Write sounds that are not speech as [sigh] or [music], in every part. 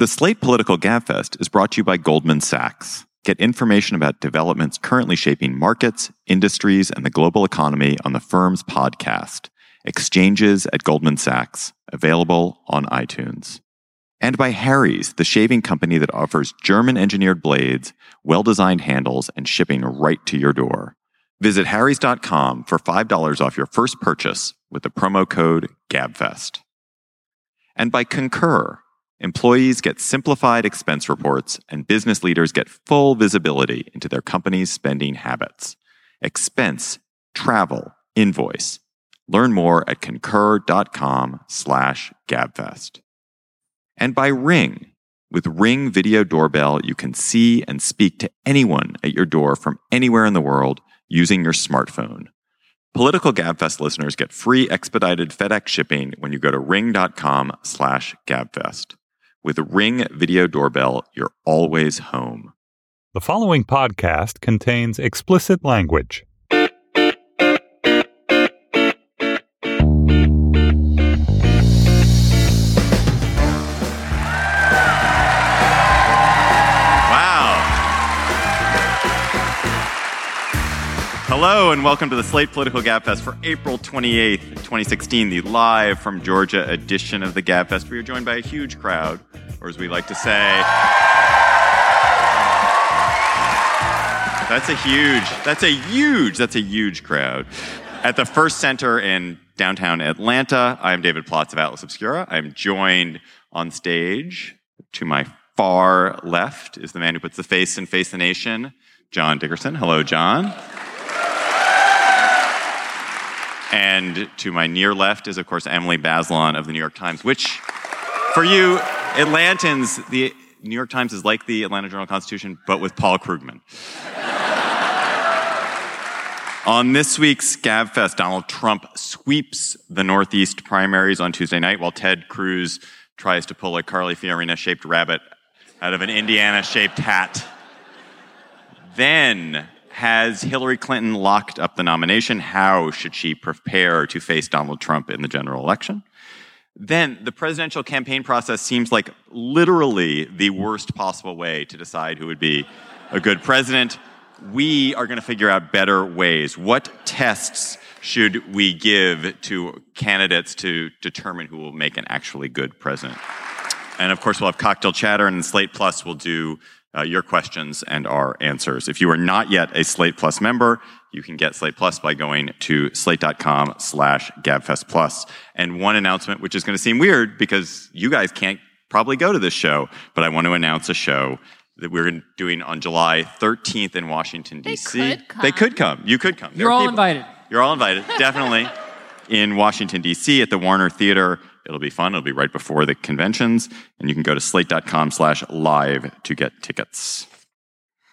The Slate Political Gabfest is brought to you by Goldman Sachs. Get information about developments currently shaping markets, industries, and the global economy on the firm's podcast, Exchanges at Goldman Sachs, available on iTunes. And by Harry's, the shaving company that offers German engineered blades, well designed handles, and shipping right to your door. Visit harrys.com for $5 off your first purchase with the promo code GABFEST. And by Concur, employees get simplified expense reports and business leaders get full visibility into their company's spending habits. Expense, travel, invoice. Learn more at concur.com slash gabfest. And by Ring. With Ring Video Doorbell, you can see and speak to anyone at your door from anywhere in the world using your smartphone. Political Gabfest listeners get free expedited FedEx shipping when you go to ring.com slash gabfest. With Ring Video Doorbell, you're always home. The following podcast contains explicit language. Wow. Hello and welcome to the Slate Political Gabfest for April 28th, 2016, the live from Georgia edition of the Gabfest. We are joined by a huge crowd, or as we like to say, that's a huge, that's a huge, that's a huge crowd. At the First Center in downtown Atlanta, I'm David Plotz of Atlas Obscura. I'm joined on stage to my far left is the man who puts the face in Face the Nation, John Dickerson. Hello, John. And to my near left is, of course, Emily Bazelon of the New York Times, which, for you Atlantans, the New York Times is like the Atlanta Journal Constitution, but with Paul Krugman. On this week's GabFest, Donald Trump sweeps the Northeast primaries on Tuesday night while Ted Cruz tries to pull a Carly Fiorina shaped rabbit out of an Indiana shaped hat. Then, has Hillary Clinton locked up the nomination? How should she prepare to face Donald Trump in the general election? Then, the presidential campaign process seems like literally the worst possible way to decide who would be a good president. We are going to figure out better ways. What tests should we give to candidates to determine who will make an actually good president? And of course, we'll have cocktail chatter, and Slate Plus will do uh, your questions and our answers. If you are not yet a Slate Plus member, you can get Slate Plus by going to slate.com slash gabfest plus. And one announcement, which is going to seem weird because you guys can't probably go to this show, but I want to announce a show that we're doing on July 13th in Washington, They D.C. could come. They could come. You could come. There You're are all people- invited. You're all invited, [laughs] definitely. In Washington, D.C. at the Warner Theater. It'll be fun. It'll be right before the conventions. And you can go to slate.com slash live to get tickets.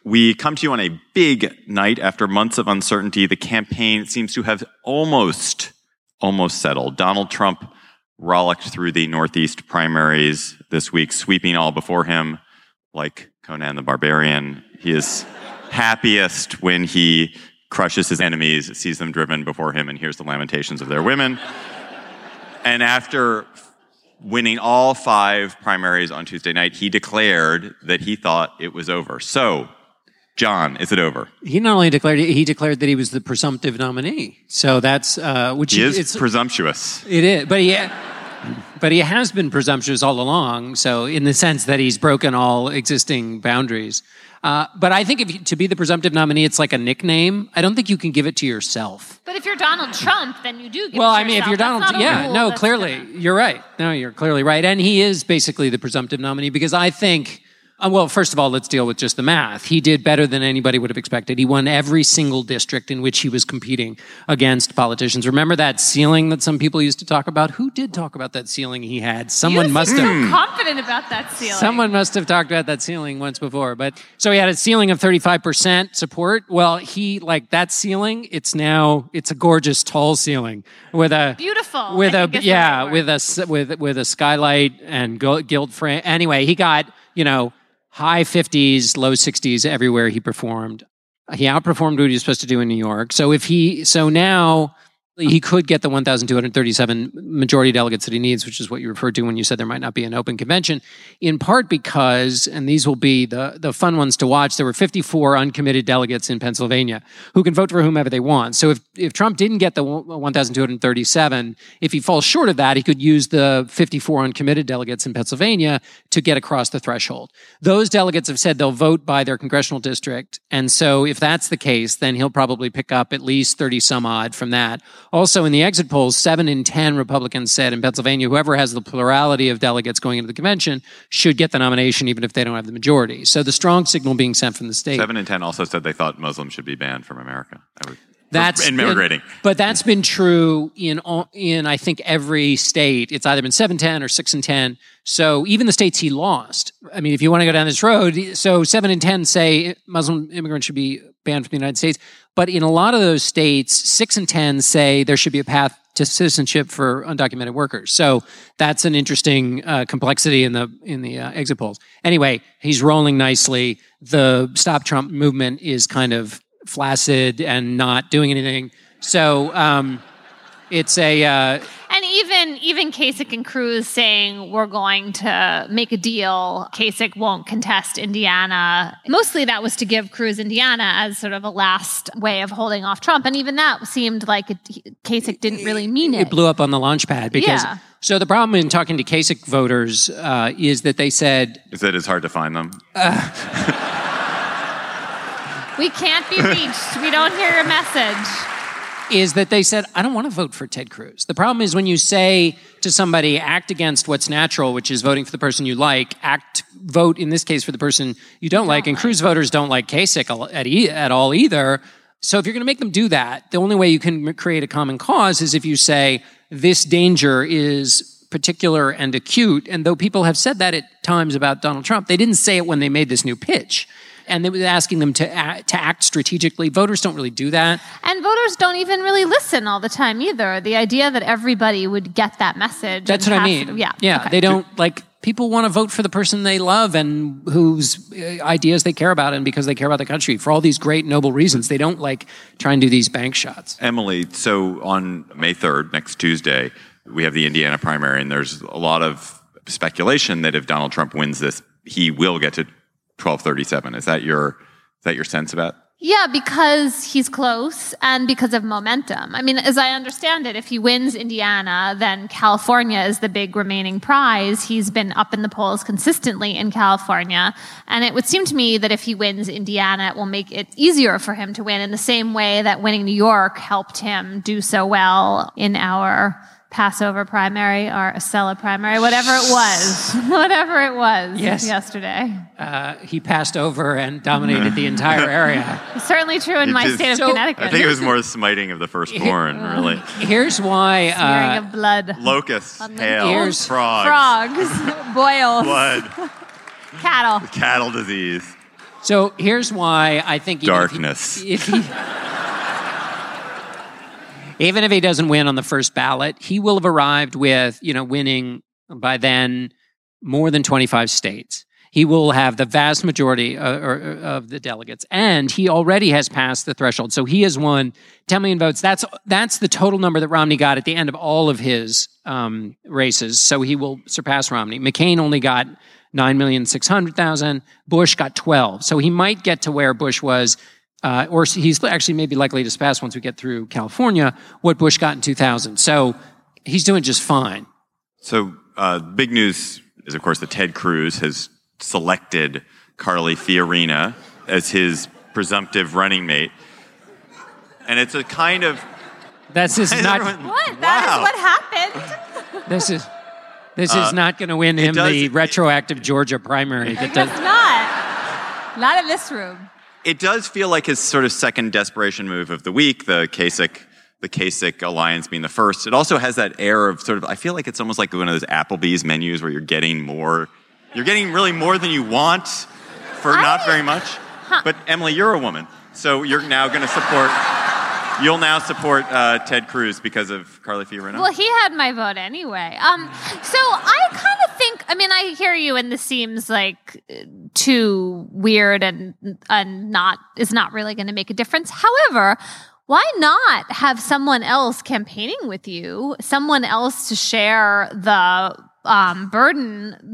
We come to you on a big night after months of uncertainty. The campaign seems to have almost, almost settled. Donald Trump rollicked through the Northeast primaries this week, sweeping all before him like Conan the Barbarian. He is happiest when he crushes his enemies, sees them driven before him, and hears the lamentations of their women. And after winning all five primaries on Tuesday night, he declared that he thought it was over. So, John, is it over? He not only declared he declared that he was the presumptive nominee. So that's uh, which He is it's, presumptuous. it is, but yeah. but he has been presumptuous all along. So in the sense that he's broken all existing boundaries. Uh, but I think if you, to be the presumptive nominee, it's like a nickname. I don't think you can give it to yourself. But if you're Donald Trump, then you do. Give well, it to I mean, if you're Donald, yeah, no, clearly gonna- you're right. No, you're clearly right, and he is basically the presumptive nominee because I think Uh, well, first of all, let's deal with just the math. He did better than anybody would have expected. He won every single district in which he was competing against politicians. Remember that ceiling that some people used to talk about? Who did talk about that ceiling he had? Someone must have. so confident about that ceiling. Someone must have talked about that ceiling once before. But so he had a ceiling of 35% support. Well, he like that ceiling, it's now it's a gorgeous tall ceiling with a Beautiful, with I a think is the yeah, with a with with a skylight and gilt frame. Anyway, he got, you know, high 50s, low 60s everywhere he performed. He outperformed what he was supposed to do in New York. So if he so now he could get the 1,237 majority delegates that he needs, which is what you referred to when you said there might not be an open convention, in part because, and these will be the, the fun ones to watch, there were 54 uncommitted delegates in Pennsylvania who can vote for whomever they want. So if, if Trump didn't get the 1,237, if he falls short of that, he could use the 54 uncommitted delegates in Pennsylvania to get across the threshold. Those delegates have said they'll vote by their congressional district. And so if that's the case, then he'll probably pick up at least 30 some odd from that. Also, in the exit polls, seven in 10 Republicans said in Pennsylvania, whoever has the plurality of delegates going into the convention should get the nomination, even if they don't have the majority. So the strong signal being sent from the state. Seven in ten also said they thought Muslims should be banned from America. That's immigrating. but that's been true in all- in I think every state. It's either been seven ten or six and ten. So even the states he lost. I mean, if you want to go down this road, so seven and ten say Muslim immigrants should be banned from the United States. But in a lot of those states, six and ten say there should be a path to citizenship for undocumented workers. So that's an interesting uh, complexity in the in the uh, exit polls. Anyway, he's rolling nicely. The Stop Trump movement is kind of flaccid and not doing anything. So um, it's a uh, And even even Kasich and Cruz saying we're going to make a deal. Kasich won't contest Indiana. Mostly that was to give Cruz Indiana as sort of a last way of holding off Trump. And even that seemed like it, Kasich didn't really mean it. it blew up on the launch pad because. Yeah. So the problem in talking to Kasich voters uh, is that they said Is that it's hard to find them? [laughs] we can't be reached. we don't hear your message. is that they said, I don't want to vote for Ted Cruz. The problem is when you say to somebody, act against what's natural, which is voting for the person you like, act, vote in this case for the person you don't like. And Cruz voters don't like Kasich at, e- at all either. So if you're going to make them do that, the only way you can create a common cause is if you say, this danger is particular and acute. And though people have said that at times about Donald Trump, they didn't say it when they made this new pitch. And they were asking them to act, to act strategically. Voters don't really do that. And voters don't even really listen all the time either. The idea that everybody would get that message. That's and what I mean. it- yeah. Yeah. Okay. They don't like people want to vote for the person they love and whose uh, ideas they care about and because they care about the country for all these great noble reasons. They don't like try and do these bank shots. Emily, so on May 3rd, next Tuesday, we have the Indiana primary, and there's a lot of speculation that if Donald Trump wins this, he will get to 1237. Is that your is that your sense about? Yeah, because he's close and because of momentum. I mean, as I understand it, if he wins Indiana, then California is the big remaining prize. He's been up in the polls consistently in California. And it would seem to me that if he wins Indiana, it will make it easier for him to win in the same way that winning New York helped him do so well in our Passover primary or Acela primary, whatever it was, [laughs] whatever it was Yes. yesterday. Uh, he passed over and dominated the entire area. [laughs] Certainly true in It my just- state of So- Connecticut. I think it was more the smiting of the firstborn, [laughs] really. Here's why. Smearing Uh, of blood. Locusts, hail, Here's- frogs, Frogs, boils, blood, cattle. cattle disease, so here's why I think even if he- darkness. if he, even if he doesn't win on the first ballot, he will have arrived with, you know, winning by then more than 25 states. He will have the vast majority uh, of the delegates, and he already has passed the threshold. So he has won 10 million votes. That's that's the total number that Romney got at the end of all of his um, races. So he will surpass Romney. McCain only got nine million six hundred thousand. Bush got 12. So he might get to where Bush was uh, or he's actually maybe likely to surpass once we get through California what Bush got in 2000. So he's doing just fine. So, uh, big news is, of course, that Ted Cruz has selected Carly Fiorina as his presumptive running mate. And it's a kind of. That's just not. Everyone- What? That is Wow. what happened. [laughs] This is This Uh, is not going to win him does- the retroactive Georgia primary. [laughs] That does, not. Not in this room. It does feel like his sort of second desperation move of the week, the Kasich, the Kasich alliance being the first. It also has that air of sort of, I feel like it's almost like one of those Applebee's menus where you're getting more, you're getting really more than you want for not very much. But Emily, you're a woman, so you're now going to support, you'll now support uh, Ted Cruz because of Carly Fiorina? Well, he had my vote anyway. Um, so I kind. I mean, I hear you, and this seems like too weird and and not is not really going to make a difference. However. Why not have someone else campaigning with you, someone else to share the um, burden, [laughs]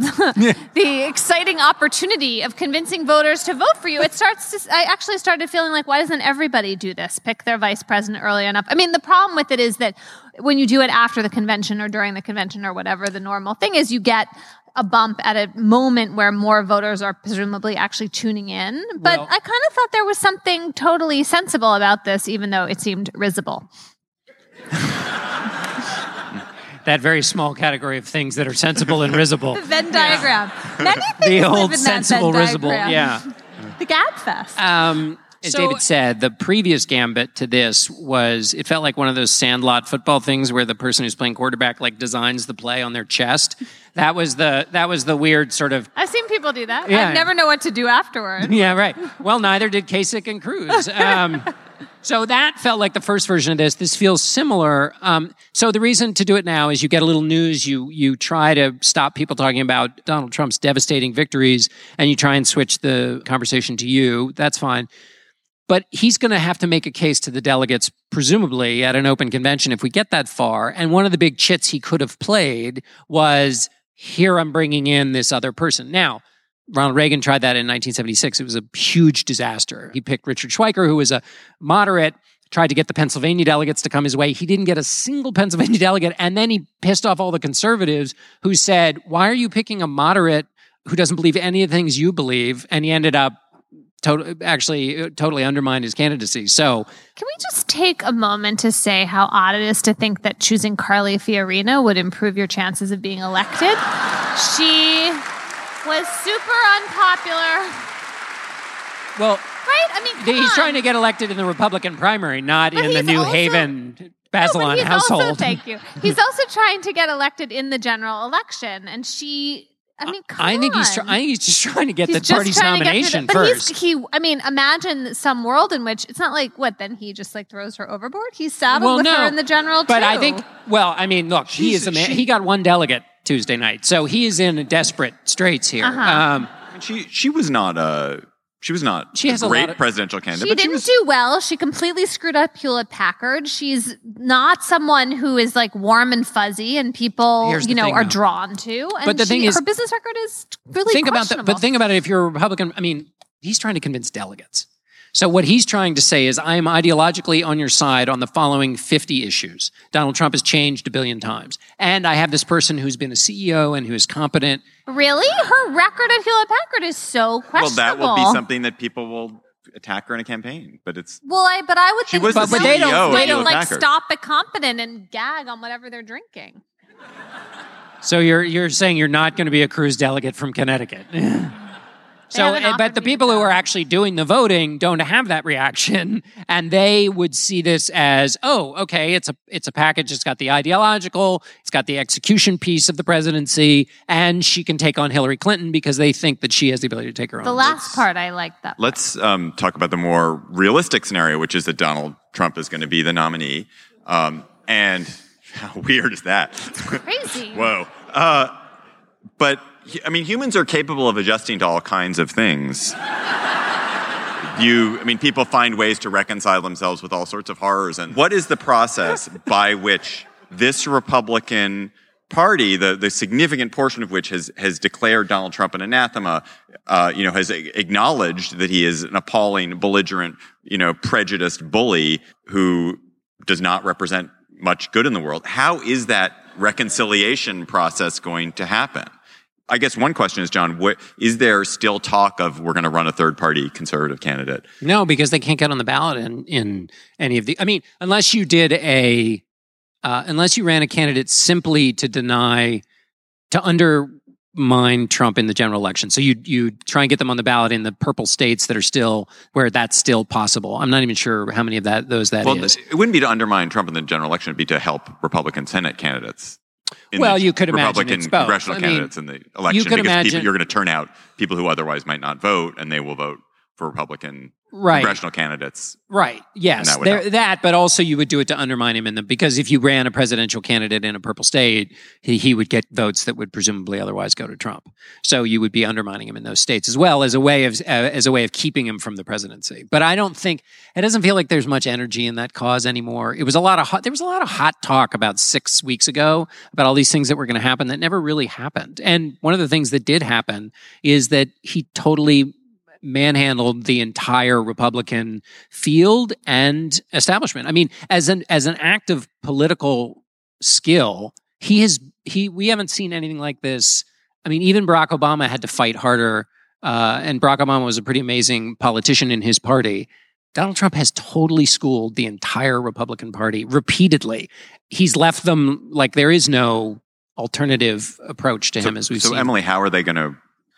the exciting opportunity of convincing voters to vote for you? It starts to, I actually started feeling like, why doesn't everybody do this? Pick their vice president early enough. I mean, the problem with it is that when you do it after the convention or during the convention or whatever, the normal thing is you get a bump at a moment where more voters are presumably actually tuning in. But Well- I kind of thought there was something totally sensible about this, even though it seemed risible. that very small category of things that are sensible and risible. [laughs] Venn diagram. Many things the live old sensible risible. Yeah. The Gab Fest. Um, as So- David said, the previous gambit to this was it felt like one of those sandlot football things where the person who's playing quarterback like designs the play on their chest. That was the that was the weird sort of I've seen people do that. Yeah. I never know what to do afterward. yeah right. Well, neither did Kasich and Cruz. [laughs] Um, so that felt like the first version of this. This feels similar. Um, so the reason to do it now is you get a little news. You you try to stop people talking about Donald Trump's devastating victories, and you try and switch the conversation to you. That's fine. But he's going to have to make a case to the delegates, presumably at an open convention, if we get that far. And one of the big chits he could have played was here I'm bringing in this other person. Now, Ronald Reagan tried that in 1976. It was a huge disaster. He picked Richard Schweiker, who was a moderate, tried to get the Pennsylvania delegates to come his way. He didn't get a single Pennsylvania [laughs] delegate. And then he pissed off all the conservatives who said, Why are you picking a moderate who doesn't believe any of the things you believe? And he ended up to- actually uh, totally undermined his candidacy. So Can we just take a moment to say how odd it is to think that choosing Carly Fiorina would improve your chances of being elected? She was super unpopular. Well, right? I mean, he's on. trying to get elected in the Republican primary, not But in the New also- Haven No, Bazelon but household. Also, thank you. He's [laughs] also trying to get elected in the general election, and she. I mean, come I think he's. on. Try- I think he's just [laughs] trying to get He's the party's trying to get to nomination the- but first. He's, he, I mean, imagine some world in which it's not like what. Then he just like throws her overboard. He's saddled well, with no, her in the general. But too. I think. Well, I mean, look, he is a man. He got one delegate Tuesday night, so he is in desperate straits here. Uh-huh. Um, she she was not a she was not She has a great lot of- presidential candidate. She but didn't was, do well. She completely screwed up Hewlett Packard. She's not someone who is like warm and fuzzy, and people you know thing, are though. drawn to. And But the thing is- her business record is really think about that. But think about it. If you're a Republican, I mean, he's trying to convince delegates. So what he's trying to say is, I am ideologically on your side on the following 50 issues. Donald Trump has changed a billion times, and I have this person who's been a CEO and who is competent. Really, her record at Hewlett Packard is so questionable. well, that will be something that people will attack her in a campaign. But it's Well, I but I would She think was the that But they CEO don't, they don't like Packard. stop at competent and gag on whatever they're drinking. So you're you're saying you're not going to be a Cruz delegate from Connecticut. [laughs] So, eh, but the people who are actually doing the voting don't have that reaction, [laughs] and they would see this as, oh, okay, it's a it's a package. It's got the ideological, it's got the execution piece of the presidency, and she can take on Hillary Clinton because they think that she has the ability to take her on. The last part I like that. Let's um, talk about the more realistic scenario, which is that Donald Trump is going to be the nominee. Um, and [laughs] how weird is that? Crazy. [laughs] Whoa. Uh, but I mean, humans are capable of adjusting to all kinds of things. You, I mean, people find ways to reconcile themselves with all sorts of horrors. And what is the process by which this Republican Party, the, the significant portion of which has, has declared Donald Trump an anathema, uh, you know, has acknowledged that he is an appalling, belligerent, you know, prejudiced bully who does not represent much good in the world. How is that reconciliation process going to happen? I guess one question is, John, what, is there still talk of we're going to run a third party conservative candidate? No, because they can't get on the ballot in in any of the. I mean, unless you did a, uh, unless you ran a candidate simply to deny to undermine Trump in the general election. So you you try and get them on the ballot in the purple states that are still where that's still possible. I'm not even sure how many of that those that is. well, it wouldn't be to undermine Trump in the general election. It'd be to help Republican Senate candidates. In Well, you could imagine Republican both. congressional I mean, candidates in the election you could because imagine- people, you're going to turn out people who otherwise might not vote, and they will vote for Republican Right. congressional candidates. Right. Yes. that there, that, but also you would do it to undermine him in the because if you ran a presidential candidate in a purple state, he, he would get votes that would presumably otherwise go to Trump. So you would be undermining him in those states as well as a way of uh, as a way of keeping him from the presidency. But I don't think it doesn't feel like there's much energy in that cause anymore. It was a lot of hot, there was a lot of hot talk about six weeks ago about all these things that were going to happen that never really happened. And one of the things that did happen is that he totally manhandled the entire Republican field and establishment. I mean, as an as an act of political skill, he has he we haven't seen anything like this. I mean, even Barack Obama had to fight harder, uh, and Barack Obama was a pretty amazing politician in his party. Donald Trump has totally schooled the entire Republican Party repeatedly. He's left them like there is no alternative approach to him as we've so seen. Emily, how are they going to?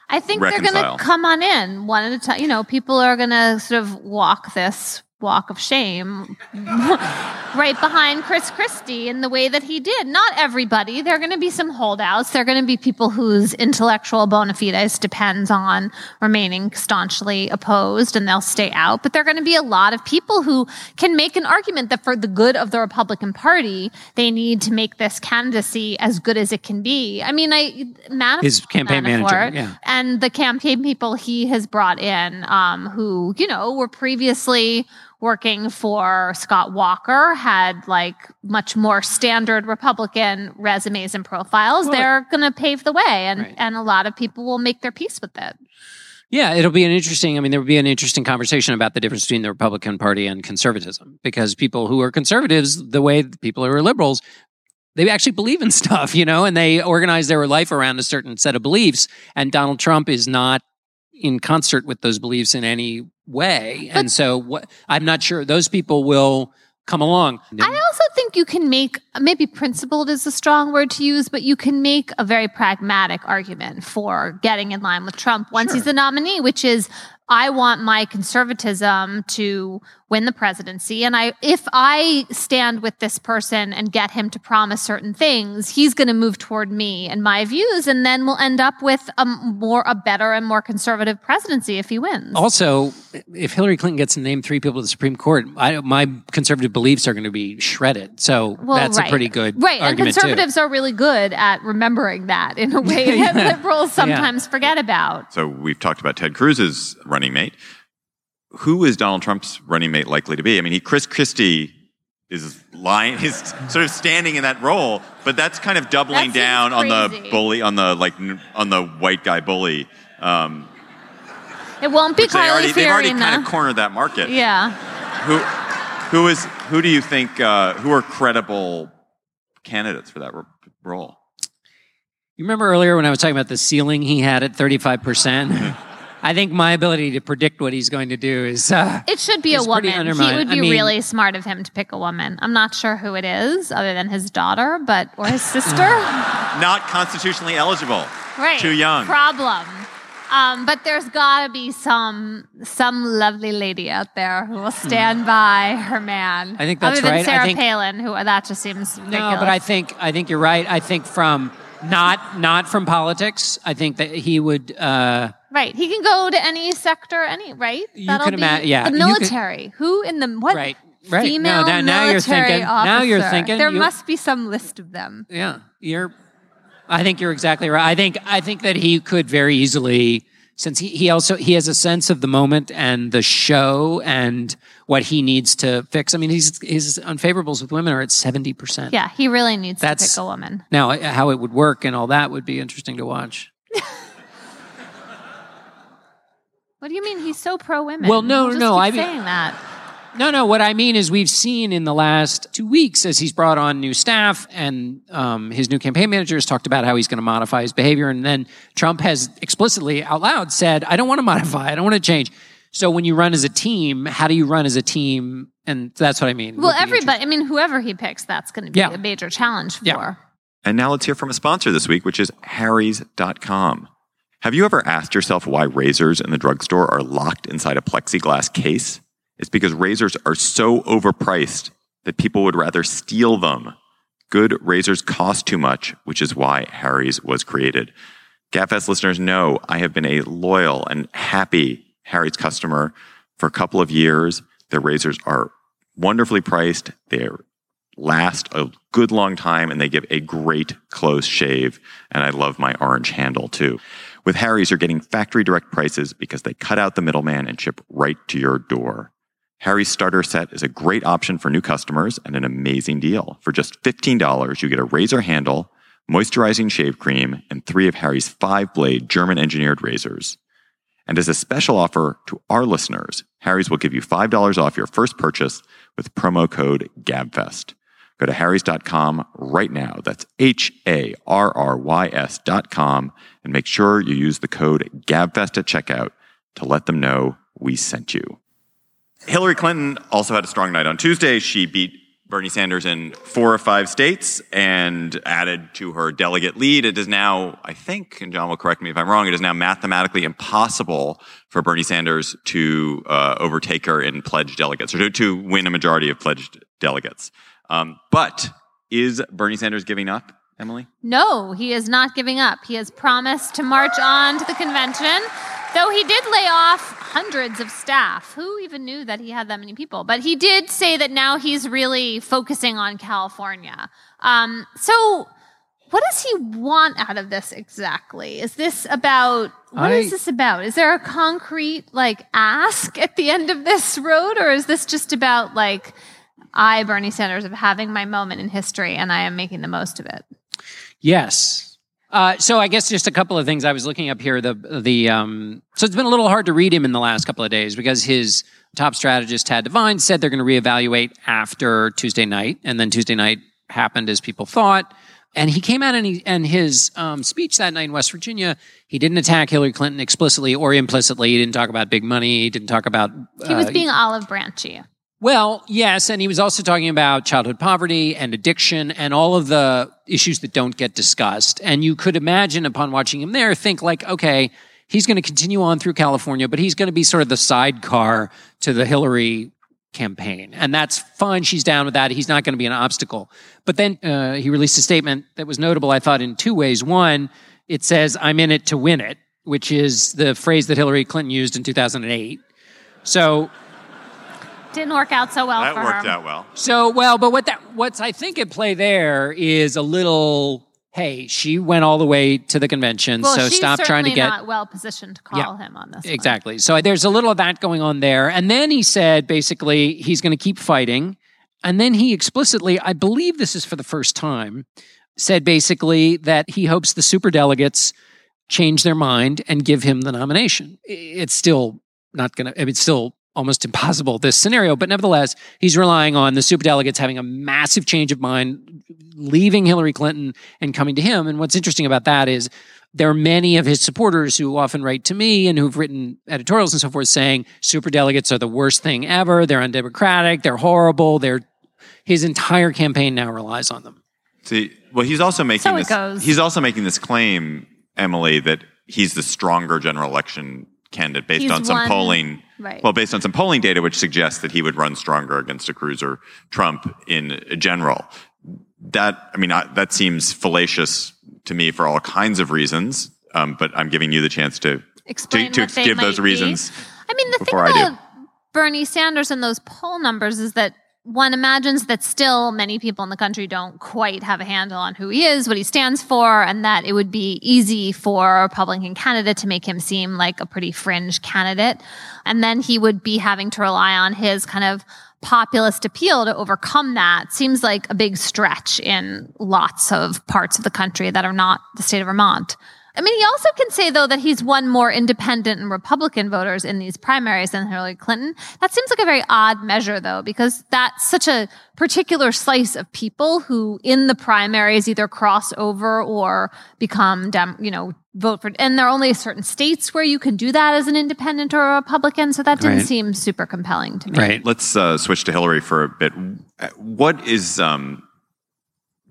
I think they're going to come on in one at a time. You know, people are going to sort of walk this walk of shame [laughs] right behind Chris Christie in the way that he did. Not everybody. There are going to be some holdouts. There are going to be people whose intellectual bona fides depends on remaining staunchly opposed and they'll stay out. But there are going to be a lot of people who can make an argument that for the good of the Republican Party, they need to make this candidacy as good as it can be. I mean, I Manaf- His campaign manager, yeah. and the campaign people he has brought in, um, who you know were previously working for Scott Walker, had like much more standard Republican resumes and profiles. They're going to pave the way, and and a lot of people will make their peace with it. Yeah, it'll be an interesting. I mean, there will be an interesting conversation about the difference between the Republican Party and conservatism because people who are conservatives, the way people who are liberals, they actually believe in [laughs] stuff, you know, and they organize their life around a certain set of beliefs. And Donald Trump is not in concert with those beliefs in any way. and so, what I'm not sure those people will come along. I also think you can make maybe principled is a strong word to use, but you can make a very pragmatic argument for getting in line with Trump once he's the nominee, which is I want my conservatism to win the presidency. And I if I stand with this person and get him to promise certain things, he's going to move toward me and my views, and then we'll end up with a more a better and more conservative presidency if he wins. Also, if Hillary Clinton gets to name three people to the Supreme Court, I, my conservative beliefs are going to be shredded. So Well, that's right. a pretty good right. And argument too. conservatives are really good at remembering that in a way [laughs] that liberals sometimes forget about. So we've talked about Ted Cruz's running mate. Who is Donald Trump's running mate likely to be? I mean, he, Chris Christie is lying, [laughs] is sort of standing in that role, but that's kind of doubling That seems down on the bully, on the like, on the white guy bully. Um, It won't be which they already, They've already kind of cornered that market. yeah. Who, who is, who do you think, uh, who are credible candidates for that role? You remember earlier when I was talking about the ceiling he had at 35%? I think my ability to predict what he's going to do is. Uh, It should be a It's pretty woman. He undermined. would I be mean- really smart of him to pick a woman. I'm not sure who it is, other than his daughter, but or his sister. [sighs] Not constitutionally eligible. right. Too young. Problem. Um, but there's got to be some some lovely lady out there who will stand by her man. I think that's other than right. I Sarah think- Palin, who that just seems ridiculous. no, but I think I think you're right. I think from not not from politics. I think that he would. Uh, Right. He can go to any sector, any right. You That'll could be yeah, The you could- military. Who in the what? Right, right. No, Female now- now you're military thinking- now you're thinking There you- must be some list of them. yeah, you're. I think you're exactly right. I think I think that he could very easily, since he, he also he has a sense of the moment and the show and what he needs to fix. I mean, his his unfavorables with women are at seventy percent. Yeah, he really needs That's- to pick a woman. Now, uh, how it would work and all that would be interesting to watch. [laughs] What do you mean he's so pro women? Well, no, Just no, I mean- saying that. No, no. What I mean is, we've seen in the last two weeks as he's brought on new staff and um, his new campaign manager has talked about how he's going to modify his behavior. And then Trump has explicitly out loud said, I don't want to modify, I don't want to change. So when you run as a team, how do you run as a team? And that's what I mean. Well, everybody. I mean, whoever he picks, that's going to be Yeah. a major challenge for. Yeah. And now let's hear from a sponsor this week, which is Harry's.com. Have you ever asked yourself why razors in the drugstore are locked inside a plexiglass case? It's because razors are so overpriced that people would rather steal them. Good razors cost too much, which is why Harry's was created. GabFest listeners know I have been a loyal and happy Harry's customer for a couple of years. Their razors are wonderfully priced. They last a good long time and they give a great close shave. And I love my orange handle too. With Harry's, you're getting factory direct prices because they cut out the middleman and ship right to your door. Harry's starter set is a great option for new customers and an amazing deal. For just $15, you get a razor handle, moisturizing shave cream, and three of Harry's five blade German engineered razors. And as a special offer to our listeners, Harry's will give you $5 off your first purchase with promo code GABFEST. Go to harrys.com right now. That's H A R R Y S dot com and make sure you use the code GABFEST at checkout to let them know we sent you. Hillary Clinton also had a strong night on Tuesday. She beat Bernie Sanders in four or five states and added to her delegate lead. It is now, I think, and John will correct me if I'm wrong, it is now mathematically impossible for Bernie Sanders to uh, overtake her in pledged delegates or to, to win a majority of pledged delegates. Um, but is Bernie Sanders giving up, Emily? No, he is not giving up. He has promised to march on to the convention, though he did lay off hundreds of staff. Who even knew that he had that many people? But he did say that now he's really focusing on California. Um, so, what does he want out of this exactly? Is this about what I- is this about? Is there a concrete like ask at the end of this road, or is this just about like I, Bernie Sanders, of having my moment in history and I am making the most of it? Yes. Uh, so I guess just a couple of things I was looking up here. The the um, so it's been a little hard to read him in the last couple of days because his top strategist Tad Devine said they're going to reevaluate after Tuesday night, and then Tuesday night happened as people thought. And he came out and, he, and his um, speech that night in West Virginia, he didn't attack Hillary Clinton explicitly or implicitly. He didn't talk about big money. He didn't talk about. He was uh, being olive branchy. Well, yes, and he was also talking about childhood poverty and addiction and all of the issues that don't get discussed. And you could imagine upon watching him there, think like, okay, he's going to continue on through California, but he's going to be sort of the sidecar to the Hillary campaign. And that's fine. She's down with that. He's not going to be an obstacle. But then uh, he released a statement that was notable, I thought, in two ways. One, it says, I'm in it to win it, which is the phrase that Hillary Clinton used in 2008. So Didn't work out so well That for worked her. out well. So, well, but what that what's I think at play there is a little. Hey, she went all the way to the convention, Well, so she's stop trying to get not well positioned to call Yeah. him on this. one. exactly. So there's a little of that going on there, and then he said basically he's going to keep fighting, and then he explicitly, I believe this is for the first time, said basically that he hopes the super delegates change their mind and give him the nomination. It's still not going to. I mean it's still almost impossible this scenario, but nevertheless, he's relying on the super delegates having a massive change of mind, leaving Hillary Clinton and coming to him. And what's interesting about that is there are many of his supporters who often write to me and who've written editorials and so forth saying super delegates are the worst thing ever. They're undemocratic. They're horrible. They're his entire campaign now relies on them. See, well, he's also making So it this. goes. He's also making this claim, Emily, that he's the stronger general election candidate based He's on some won- polling. right. Well, based on some polling data, which suggests that he would run stronger against a cruiser Trump in general. That I mean, I, that seems fallacious to me for all kinds of reasons. Um, but I'm giving you the chance to Explain to, to give those might be. reasons. I mean, the thing about Bernie Sanders and those poll numbers is that one imagines that still many people in the country don't quite have a handle on who he is, what he stands for, and that it would be easy for a Republican candidate to make him seem like a pretty fringe candidate. And then he would be having to rely on his kind of populist appeal to overcome that seems like a big stretch in lots of parts of the country that are not the state of Vermont. I mean, he also can say, though, that he's won more independent and Republican voters in these primaries than Hillary Clinton. That seems like a very odd measure, though, because that's such a particular slice of people who in the primaries either cross over or become, dem- you know, vote for. And there are only certain states where you can do that as an independent or a Republican. So that didn't Right. seem super compelling to me. Right. Let's uh, switch to Hillary for a bit. What is um,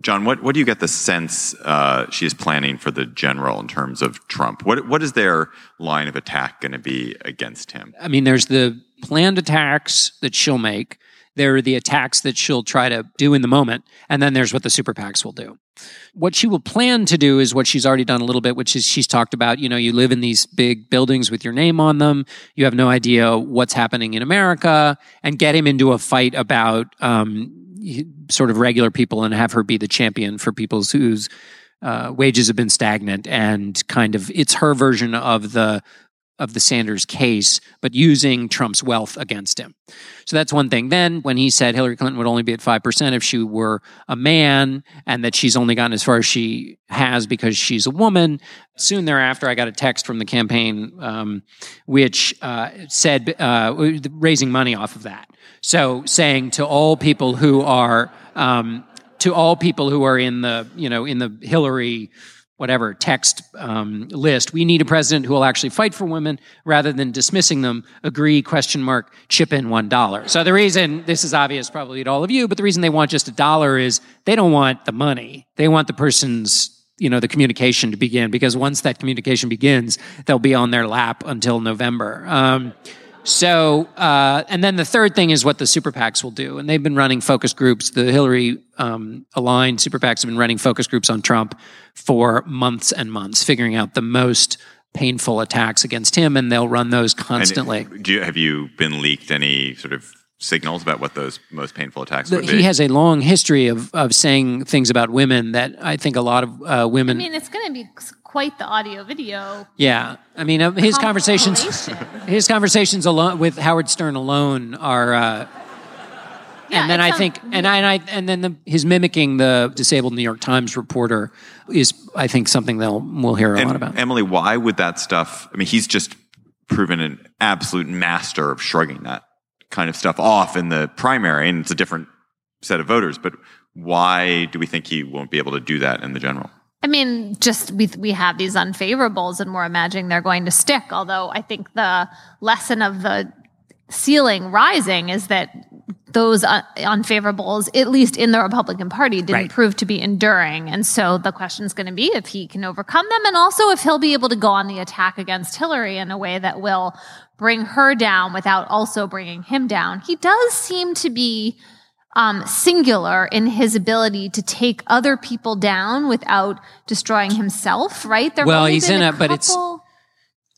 John, what, what do you get the sense uh, she's planning for the general in terms of Trump? What what is their line of attack going to be against him? I mean, there's the planned attacks that she'll make. There are the attacks that she'll try to do in the moment, and then there's what the super PACs will do. What she will plan to do is what she's already done a little bit, which is she's talked about, you know, you live in these big buildings with your name on them. You have no idea what's happening in America and get him into a fight about um, sort of regular people and have her be the champion for people whose uh, wages have been stagnant and kind of it's her version of the of the Sanders case, but using Trump's wealth against him. So that's one thing. Then, when he said Hillary Clinton would only be at 5% if she were a man, and that she's only gotten as far as she has because she's a woman, soon thereafter, I got a text from the campaign um, which uh, said uh, raising money off of that. So, saying to all people who are, um, to all people who are in the, you know, in the Hillary whatever text um, list we need a president who will actually fight for women rather than dismissing them agree question mark chip in one dollar. So the reason this is obvious probably to all of you but the reason they want just a dollar is they don't want the money. They want the person's you know the communication to begin because once that communication begins they'll be on their lap until november. Um, so, uh, and then the third thing is what the super PACs will do. And they've been running focus groups. The Hillary um, aligned super PACs have been running focus groups on Trump for months and months, figuring out the most painful attacks against him, and they'll run those constantly. Do you, have you been leaked any sort of signals about what those most painful attacks would be. he has a long history of, of saying things about women that I think a lot of uh, women. I mean, it's going to be quite the audio video. Yeah, I mean, uh, his conversations, his conversations alone with Howard Stern alone are. Uh, Yeah, and then I sounds- think, and I, and I, and then the, his mimicking the disabled New York Times reporter is, I think, something they'll we'll hear a And lot about. Emily, why would that stuff? I mean, he's just proven an absolute master of shrugging that kind of stuff off in the primary, and it's a different set of voters. But why do we think he won't be able to do that in the general? I mean, just we we have these unfavorables, and we're imagining they're going to stick. Although I think the lesson of the ceiling rising is that those un- unfavorables, at least in the Republican Party, didn't Right. prove to be enduring. And so the question is going to be if he can overcome them, and also if he'll be able to go on the attack against Hillary in a way that will bring her down without also bringing him down. He does seem to be um, singular in his ability to take other people down without destroying himself. Right? There've Well, he's in a it, but it's-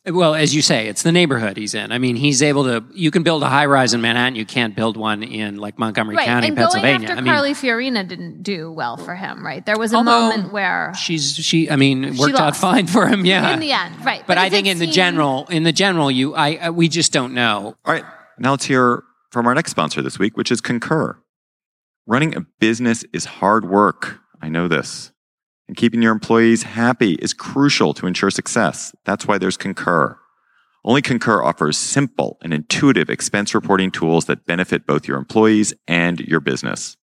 Well, as you say, it's the neighborhood he's in. I mean, he's able to. You can build a high rise in Manhattan. You can't build one in like Montgomery right. County, and going Pennsylvania. after I mean, Carly Fiorina didn't do well for him. Right? There was a moment where she's she. I mean, worked out fine for him. Yeah, in the end, right? But, I think in the general, in the general, you, I, I, we just don't know. All right, now let's hear from our next sponsor this week, which is Concur. Running a business is hard work. I know this. And keeping your employees happy is crucial to ensure success. That's why there's Concur. Only Concur offers simple and intuitive expense reporting tools that benefit both your employees and your business.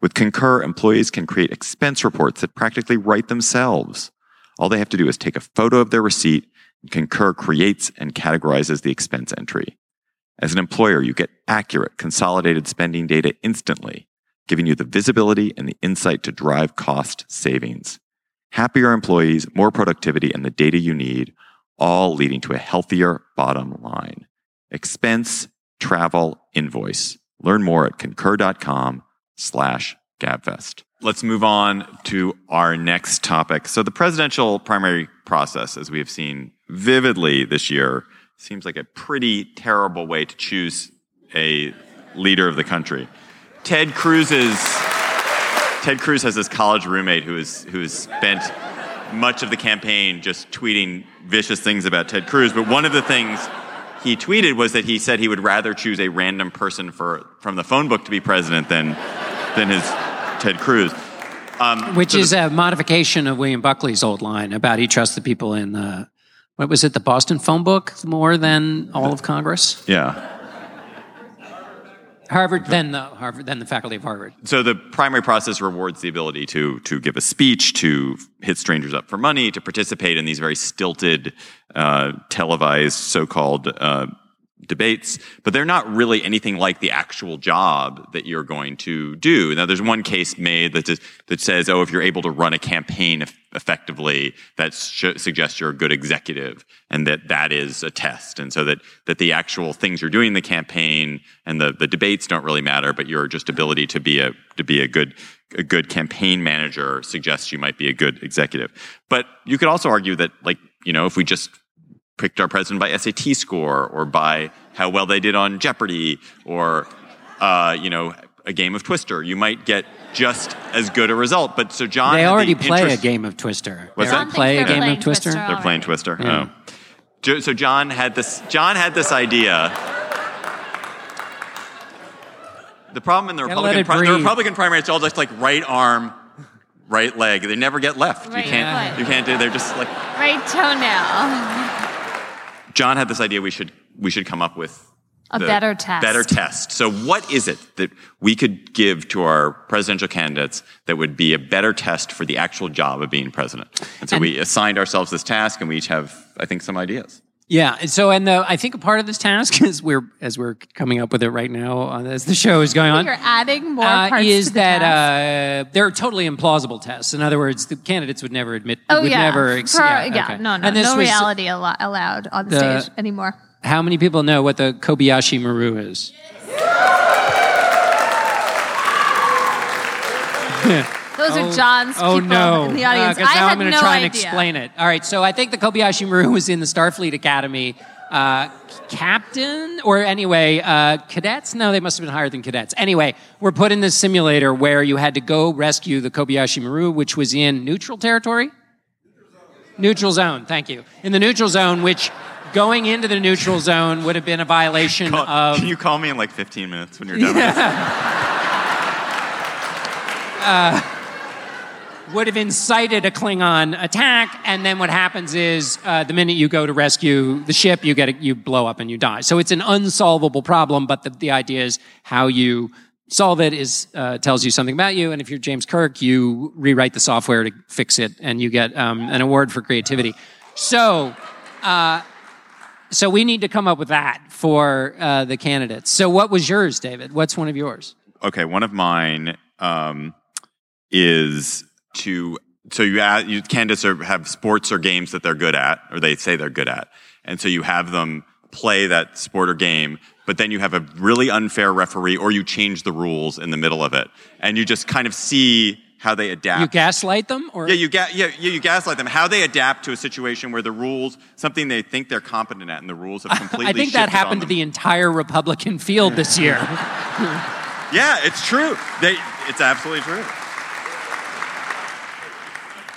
With Concur, employees can create expense reports that practically write themselves. All they have to do is take a photo of their receipt, and Concur creates and categorizes the expense entry. As an employer, you get accurate, consolidated spending data instantly, giving you the visibility and the insight to drive cost savings. Happier employees, more productivity, and the data you need, all leading to a healthier bottom line. Expense, travel, invoice. Learn more at concur.com slash gabfest. Let's move on to our next topic. So the presidential primary process, as we have seen vividly this year, seems like a pretty terrible way to choose a leader of the country. Ted Cruz's Ted Cruz has this college roommate who is who has spent much of the campaign just tweeting vicious things about Ted Cruz. But one of the things he tweeted was that he said he would rather choose a random person for from the phone book to be president than than his Ted Cruz. Um, Which so the- is a modification of William Buckley's old line about he trusts the people in the, what was it, the Boston phone book more than all of Congress? yeah. Harvard, then the Harvard, then the faculty of Harvard. So the primary process rewards the ability to to give a speech, to hit strangers up for money, to participate in these very stilted, uh, televised, so-called uh, debates, but they're not really anything like the actual job that you're going to do. Now, there's one case made that, says- that says, oh, if you're able to run a campaign eff- effectively, that sh- suggests you're a good executive, and that that is a test. And so that, that the actual things you're doing in the campaign and the, the debates don't really matter, but your just ability to be a, to be a good, a good campaign manager suggests you might be a good executive. But you could also argue that, like, you know, if we just picked our president by SAT score or by how well they did on Jeopardy or, uh, you know, a game of Twister, you might get just as good a result. But so John, They had the already play interest- a game of Twister. What's They that? already play a game of Twister. Twister They're playing Twister. Yeah. Oh. So John had this. John had this idea. The problem in the Republican pri- the. Republican primary, it's all just like right arm, right leg. They never get left. Right you can't. foot. You can't do. They're just like. Right toenail. [laughs] John had this idea we should we should come up with A better test. Better test. So what is it that we could give to our presidential candidates that would be a better test for the actual job of being president? And so we assigned ourselves this task and we each have I think some ideas. Yeah. and So, and the, I think a part of this task [laughs] is we're as we're coming up with it right now uh, as the show is going on. You're adding more uh, parts is the that task. uh, they're totally implausible tests. In other words, the candidates would never admit. Oh would yeah, never. ex- For- yeah, yeah, okay. no, no, no reality al- allowed on the The- stage anymore. How many people know what the Kobayashi Maru is? [laughs] Those are John's Oh people no! in the audience. Because I now had I'm going to no try and explain it. All right. So I think the Kobayashi Maru was in the Starfleet Academy. Uh, captain, or anyway, uh, cadets? No, they must have been higher than cadets. Anyway, we're put in this simulator where you had to go rescue the Kobayashi Maru, which was in neutral territory. Neutral zone. Thank you. In the neutral zone, which going into the neutral zone would have been a violation Call- of can you call me in like 15 minutes when you're done? with this? [laughs] would have incited a Klingon attack, and then what happens is uh, the minute you go to rescue the ship, you get a, you blow up and you die. So it's an unsolvable problem, but the, the idea is how you solve it is uh, tells you something about you, and if you're James Kirk, you rewrite the software to fix it, and you get um, an award for creativity. So. Uh, so we need to come up with that for uh, the candidates. So what was yours, David? What's one of yours? Okay, one of mine um, is to so you, add, you candidates are, have sports or games that they're good at, or they say they're good at, and so you have them play that sport or game, but then you have a really unfair referee, or you change the rules in the middle of it, and you just kind of see how they adapt. You gaslight them, or Yeah, you, ga- yeah, yeah, you gaslight them. How they adapt to a situation where the rules, something they think they're competent at, and the rules have [laughs] completely I think that happened to the entire Republican field this year. [laughs] Yeah, it's true. They, it's absolutely true.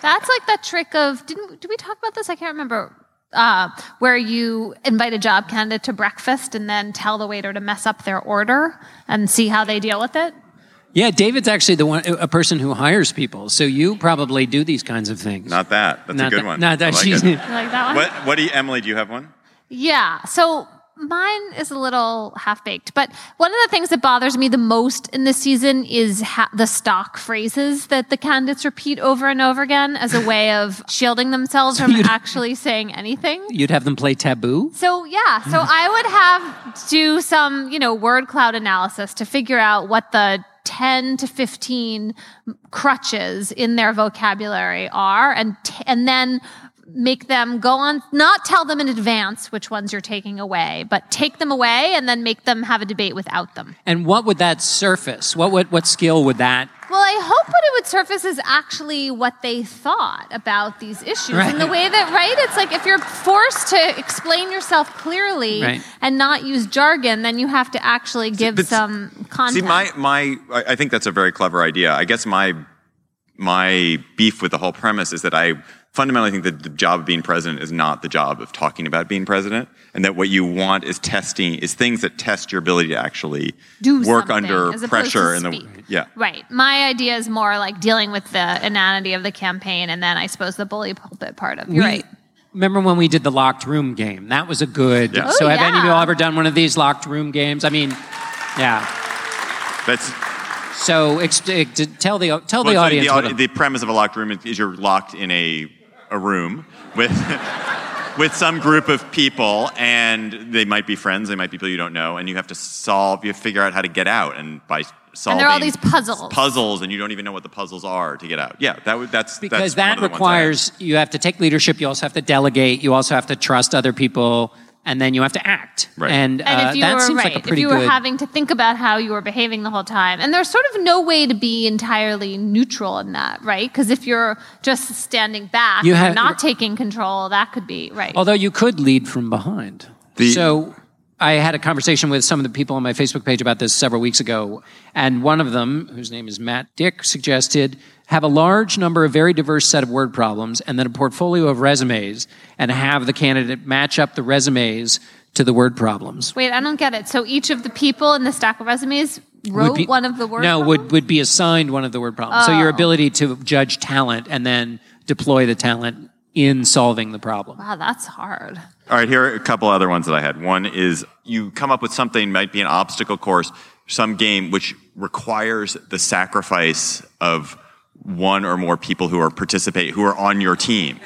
That's like that trick of didn't did we talk about this? I can't remember. Uh, where you invite a job candidate to breakfast and then tell the waiter to mess up their order and see how they deal with it. Yeah, David's actually the one, a person who hires people. So you probably do these kinds of things. Not that. That's Not a good that- one. not that I like she's- it. You like that one? What? What do you, Emily? Do you have one? Yeah. So mine is a little half baked, but one of the things that bothers me the most in this season is ha- the stock phrases that the candidates repeat over and over again as a way of [laughs] shielding themselves from [laughs] actually saying anything. You'd have them play taboo. So yeah, so [laughs] I would have do some, you know, word cloud analysis to figure out what the 10 to 15 crutches in their vocabulary are and t- and then make them go on not tell them in advance which ones you're taking away, but take them away and then make them have a debate without them. And what would that surface? What would, what skill would that? Well, I hope what it would surface is actually what they thought about these issues. Right. And the way that, right? It's like if you're forced to explain yourself clearly Right. and not use jargon, then you have to actually give but- some content. See, my my, I I think that's a very clever idea. I guess my my beef with the whole premise is that I fundamentally I think that the job of being president is not the job of talking about being president, and that what you want is testing is things that test your ability to actually Do work under pressure. to And the speak. yeah, Right. My idea is more like dealing with the inanity of the campaign and then I suppose the bully pulpit part of. You're right. Remember when we did the locked room game? That was a good. Yeah. So Oh, have any of you ever done one of these locked room games? I mean, yeah. that's So ex- eh, tell the tell the well, so audience. The, what the premise of a locked room is, is you're locked in a a room with [laughs] with some group of people, and they might be friends, they might be people you don't know, and you have to solve, you have to figure out how to get out, and by solving there are all these puzzles. puzzles, and you don't even know what the puzzles are to get out. Yeah, that would that's because that's that of the ones requires you have to take leadership. You also have to delegate. You also have to trust other people, and then you have to act. Right. And, uh, And if you that were seems right, like a pretty if you were good. having to think about how you were behaving the whole time, and there's sort of no way to be entirely neutral in that, right? Because if you're just standing back, You and have- not taking control, that could be right. Although you could lead from behind. The- so I had a conversation with some of the people on my Facebook page about this several weeks ago, and one of them, whose name is Matt Dick, suggested have a large number of very diverse set of word problems and then a portfolio of resumes and have the candidate match up the resumes to the word problems. Wait, I don't get it. So each of the people in the stack of resumes wrote be- one of the word No, would, would be assigned one of the word problems. So your oh. ability to judge talent and then deploy the talent in solving the problem. Wow, that's hard. All right, here are a couple other ones that I had. One is you come up with something, might be an obstacle course, some game which requires the sacrifice of one or more people who are participate, who are on your team.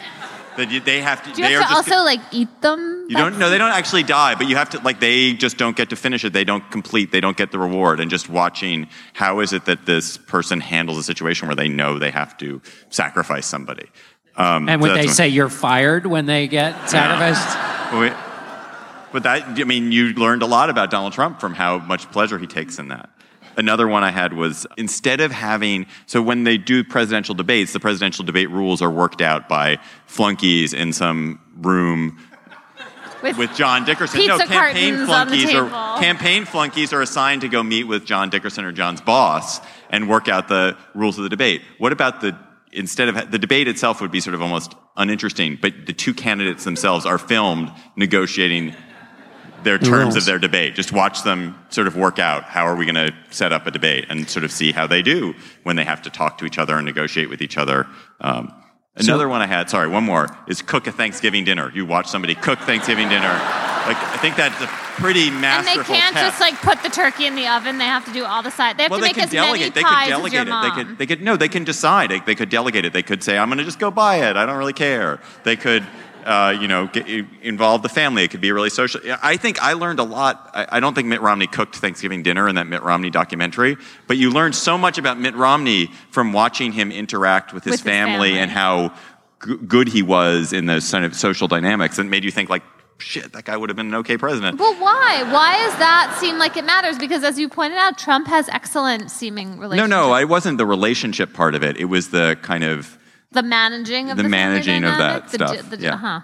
That you, they have to. Do you they have are to just, also like eat them? You don't. No, they don't actually die, but you have to. Like they just don't get to finish it. They don't complete. They don't get the reward. And just watching how is it that this person handles a situation where they know they have to sacrifice somebody. Um, And so would that's they one. say you're fired when they get [laughs] sacrificed? Wait, But that, I mean, you learned a lot about Donald Trump from how much pleasure he takes in that. Another one I had was instead of having, so when they do presidential debates, the presidential debate rules are worked out by flunkies in some room with John Dickerson. pizza no, campaign cartons on the flunkies table. are campaign flunkies are assigned to go meet with John Dickerson or John's boss and work out the rules of the debate. What about the instead of the debate itself would be sort of almost uninteresting, but the two candidates themselves are filmed negotiating their terms of their debate. Just watch them sort of work out how are we going to set up a debate and sort of see how they do when they have to talk to each other and negotiate with each other. Um, another one I had, sorry, one more is cook a Thanksgiving dinner. You watch somebody cook Thanksgiving dinner. Like I think that's a pretty masterful And they can't test. just like put the turkey in the oven. They have to do all the side. They have well, to they make can as delegate. They many could pies as delegate your it. mom. They could. They could. No, they can decide. They, they could delegate it. They could say, "I'm going to just go buy it. I don't really care." They could, uh, you know, get, involve the family. It could be really social. I think I learned a lot. I, I don't think Mitt Romney cooked Thanksgiving dinner in that Mitt Romney documentary, but you learned so much about Mitt Romney from watching him interact with his, With his family, family. and how g- good he was in those kind of social dynamics, that made you think like, "Shit, that guy would have been an okay president." Well, why? Why does that seem like it matters? Because as you pointed out, Trump has excellent seeming relationships. No, no, it wasn't the relationship part of it. It was the kind of the managing of The the, managing of that the, stuff, j- The, yeah. uh-huh.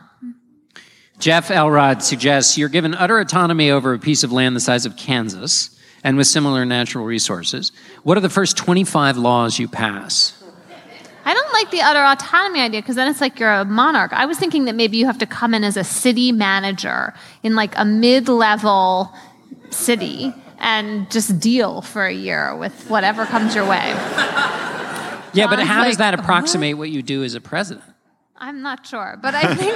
Jeff Elrod suggests you're given utter autonomy over a piece of land the size of Kansas and with similar natural resources. What are the first 25 laws you pass? I don't like the utter autonomy idea because then it's like you're a monarch. I was thinking that maybe you have to come in as a city manager in like a mid-level city and just deal for a year with whatever comes your way. Yeah, but John's how does like, that approximate what you do as a president? I'm not sure, but I think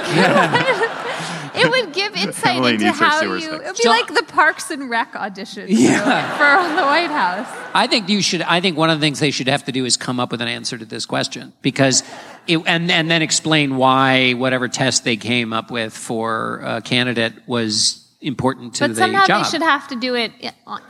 it would [laughs] [laughs] give insight Emily into how you. It would be John- like the Parks and Rec audition Yeah. for the White House. I think you should. I think one of the things they should have to do is come up with an answer to this question because, it, and and then explain why whatever test they came up with for a candidate was important to But the somehow job. they should have to do it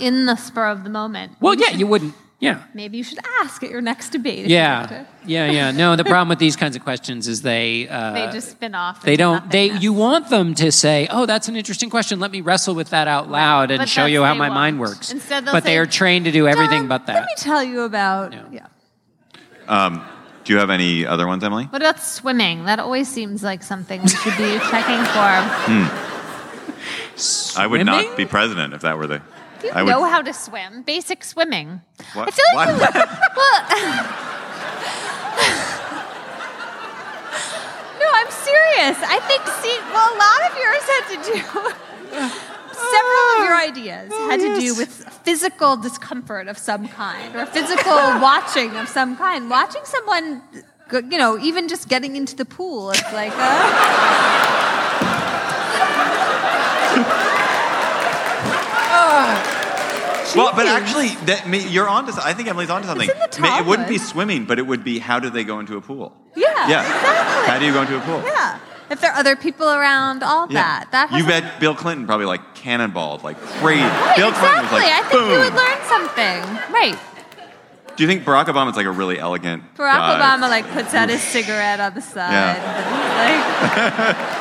in the spur of the moment. well, Maybe yeah, you wouldn't. Yeah, Maybe you should ask at your next debate. if yeah, to. yeah, yeah. No, the problem with these kinds of questions is they uh, They just spin off. They don't. They nothingness. you want them to say, "Oh, that's an interesting question. Let me wrestle with that out loud and But show you how my mind won't. works." Instead they'll but they are trained to do everything but that. Let me tell you about. Yeah. Yeah. Do you have any other ones, Emily? What about swimming? That always seems like something we should be checking for. [laughs] I would not be president if that were the. You I would, know how to swim? Basic swimming. What? I feel like What? you- [laughs] well, [laughs] no, I'm serious. I think see, well, a lot of yours had to do. [laughs] Several of your ideas had to do with physical discomfort of some kind, or physical watching of some kind. Watching someone, you know, even just getting into the pool, it's like, uh, Well, but actually, that, me- you're onto. I think Emily's onto something. in the Ma- It wouldn't be Talmud. swimming, but it would be how do they go into a pool? yeah, Yeah. exactly. How do you go into a pool? Yeah. if there are other people around, all that. That you hasn't- bet Bill Clinton probably like cannonballed like crazy. Right, Bill Clinton was exactly. like, I think boom. you would learn something. Right. Do you think Barack Obama's like a really elegant Barack guy? Obama like puts out his cigarette on the side. [laughs]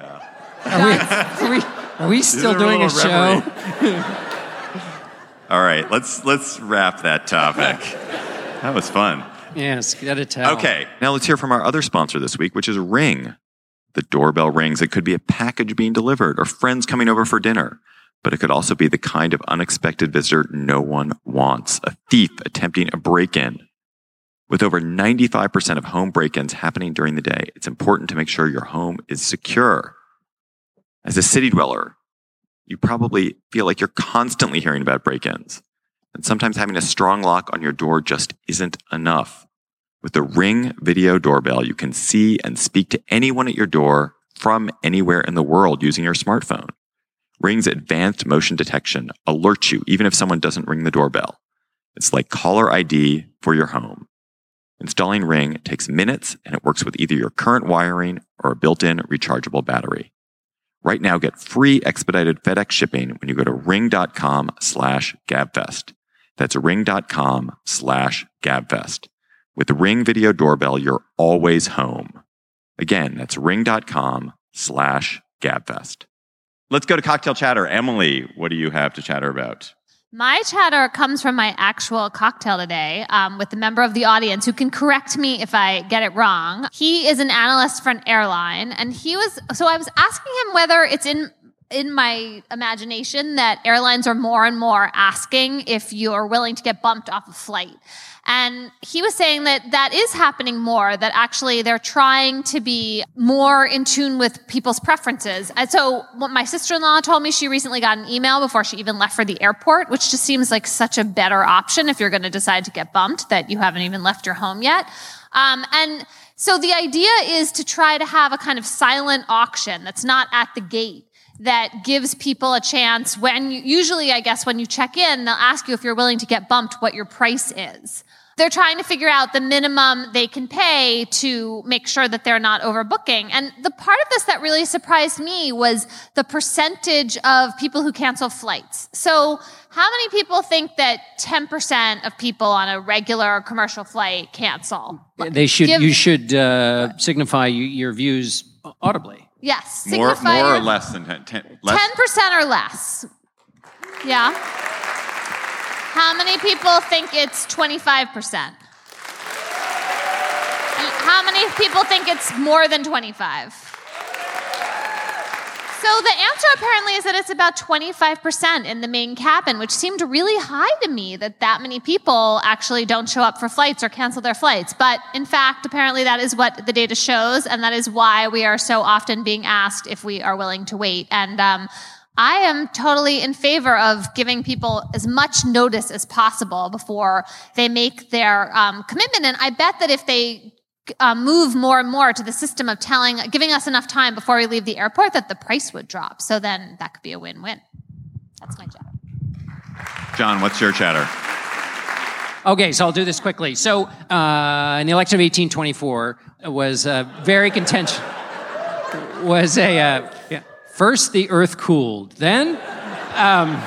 Yeah. [laughs] Are we, are we, still doing a little show? [laughs] All right, let's let's wrap that topic. that was fun. Yes, get a towel. Okay, now let's hear from our other sponsor this week, which is Ring. The doorbell rings. It could be a package being delivered or friends coming over for dinner, but it could also be the kind of unexpected visitor no one wants a thief attempting a break in. With over 95% of home break ins happening during the day, it's important to make sure your home is secure. As a city dweller, you probably feel like you're constantly hearing about break ins. And sometimes having a strong lock on your door just isn't enough. With the Ring video doorbell, you can see and speak to anyone at your door from anywhere in the world using your smartphone. Ring's advanced motion detection alerts you even if someone doesn't ring the doorbell. It's like caller ID for your home. Installing Ring takes minutes and it works with either your current wiring or a built-in rechargeable battery. Right now, get free expedited FedEx shipping when you go to ring.com slash gabfest. That's ring.com slash gabfest. With the Ring Video Doorbell, you're always home. Again, that's ring.com slash gabfest. Let's go to cocktail chatter. Emily, what do you have to chatter about? My chatter comes from my actual cocktail today um, with a member of the audience who can correct me if I get it wrong. He is an analyst for an airline, and he was so I was asking him whether it's in in my imagination that airlines are more and more asking if you're willing to get bumped off a flight. And he was saying that that is happening more, that actually they're trying to be more in tune with people's preferences. And so what my sister-in-law told me, she recently got an email before she even left for the airport, which just seems like such a better option if you're going to decide to get bumped that you haven't even left your home yet. Um, and so the idea is to try to have a kind of silent auction that's not at the gate that gives people a chance when you, usually I guess when you check in, they'll ask you if you're willing to get bumped what your price is. They're trying to figure out the minimum they can pay to make sure that they're not overbooking. And the part of this that really surprised me was the percentage of people who cancel flights. So how many people think that 10% of people on a regular commercial flight cancel? They should. Give- you should uh, signify your views audibly. Yes. More, more or less than 10? 10 less? 10% or less. Yeah. How many people think it's 25%? And How many people think it's more than 25? So the answer apparently is that it's about 25% in the main cabin, which seemed really high to me that that many people actually don't show up for flights or cancel their flights. But in fact, apparently that is what the data shows, and that is why we are so often being asked if we are willing to wait. And um, I am totally in favor of giving people as much notice as possible before they make their um, commitment. And I bet that if they uh, move more and more to the system of telling, giving us enough time before we leave the airport, that the price would drop. So then that could be a win-win. That's my job. John, what's your chatter? Okay, so I'll do this quickly. So, uh, in the election of 1824 was uh, very contentious. Was a uh, yeah. first the earth cooled, then. Um,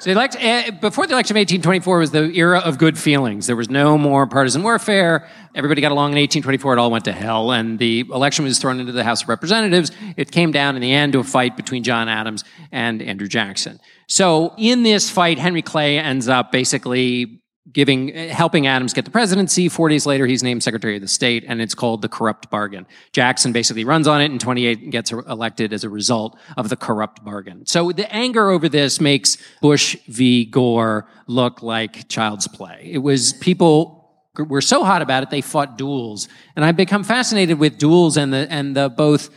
so elect- uh, before the election of 1824 was the era of good feelings. There was no more partisan warfare. Everybody got along in 1824. It all went to hell, and the election was thrown into the House of Representatives. It came down in the end to a fight between John Adams and Andrew Jackson. So in this fight, Henry Clay ends up basically giving eh, helping Adams get the presidency. Four days later, he's named Secretary of the State, and it's called the corrupt bargain. Jackson basically runs on it in 28 and gets elected as a result of the corrupt bargain. So the anger over this makes Bush v. Gore look like child's play. It was people were so hot about it they fought duels, and I've become fascinated with duels and the and the both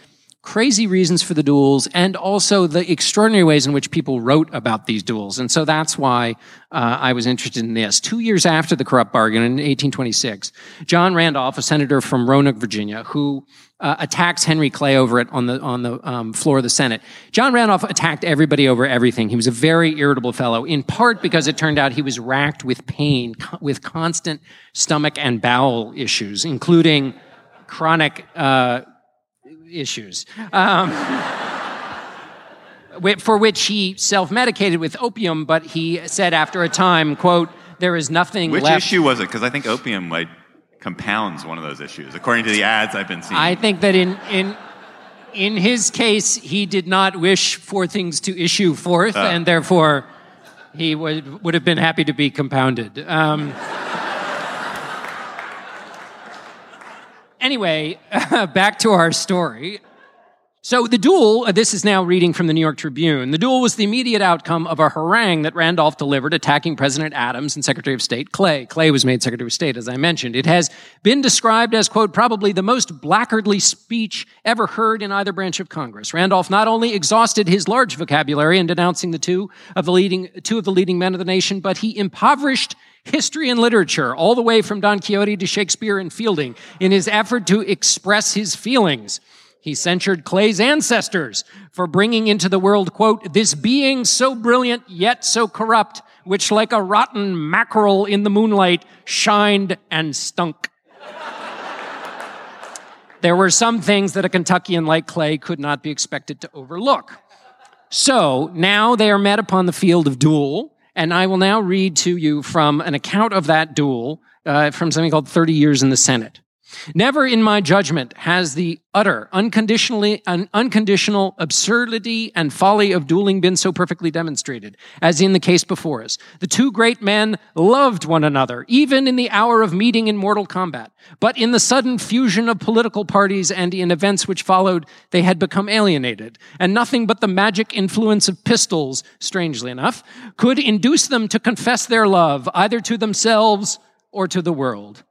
crazy reasons for the duels and also the extraordinary ways in which people wrote about these duels. And so that's why uh, I was interested in this. Two years after the corrupt bargain in 1826, John Randolph, a senator from Roanoke, Virginia, who uh, attacks Henry Clay over it on the on the um, floor of the Senate. John Randolph attacked everybody over everything. He was a very irritable fellow, in part because it turned out he was racked with pain, co- with constant stomach and bowel issues, including chronic uh, issues. Um, [laughs] for which he self-medicated with opium, but he said after a time, "quote There is nothing Which left." issue was it? Because I think opium like compounds one of those issues, according to the ads I've been seeing. I think that in in in his case, he did not wish for things to issue forth, Ah. and therefore he would would have been happy to be compounded. Um, anyway, [laughs] back to our story. So the duel, uh, this is now reading from the New York Tribune. The duel was the immediate outcome of a harangue that Randolph delivered attacking President Adams and Secretary of State Clay. Clay was made Secretary of State, as I mentioned. It has been described as, quote, probably the most blackguardly speech ever heard in either branch of Congress. Randolph not only exhausted his large vocabulary in denouncing the two of the leading, two of the leading men of the nation, but he impoverished history and literature, all the way from Don Quixote to Shakespeare and Fielding, in his effort to express his feelings. He censured Clay's ancestors for bringing into the world, quote, this being so brilliant yet so corrupt, which like a rotten mackerel in the moonlight shined and stunk. there were some things that a Kentuckian like Clay could not be expected to overlook. So now they are met upon the field of duel, and I will now read to you from an account of that duel uh, from something called 30 Years in the Senate. Never in my judgment has the utter, unconditionally, un- unconditional absurdity and folly of dueling been so perfectly demonstrated as in the case before us. The two great men loved one another, even in the hour of meeting in mortal combat. But in the sudden fusion of political parties and in events which followed, they had become alienated, and nothing but the magic influence of pistols, strangely enough, could induce them to confess their love either to themselves or to the world.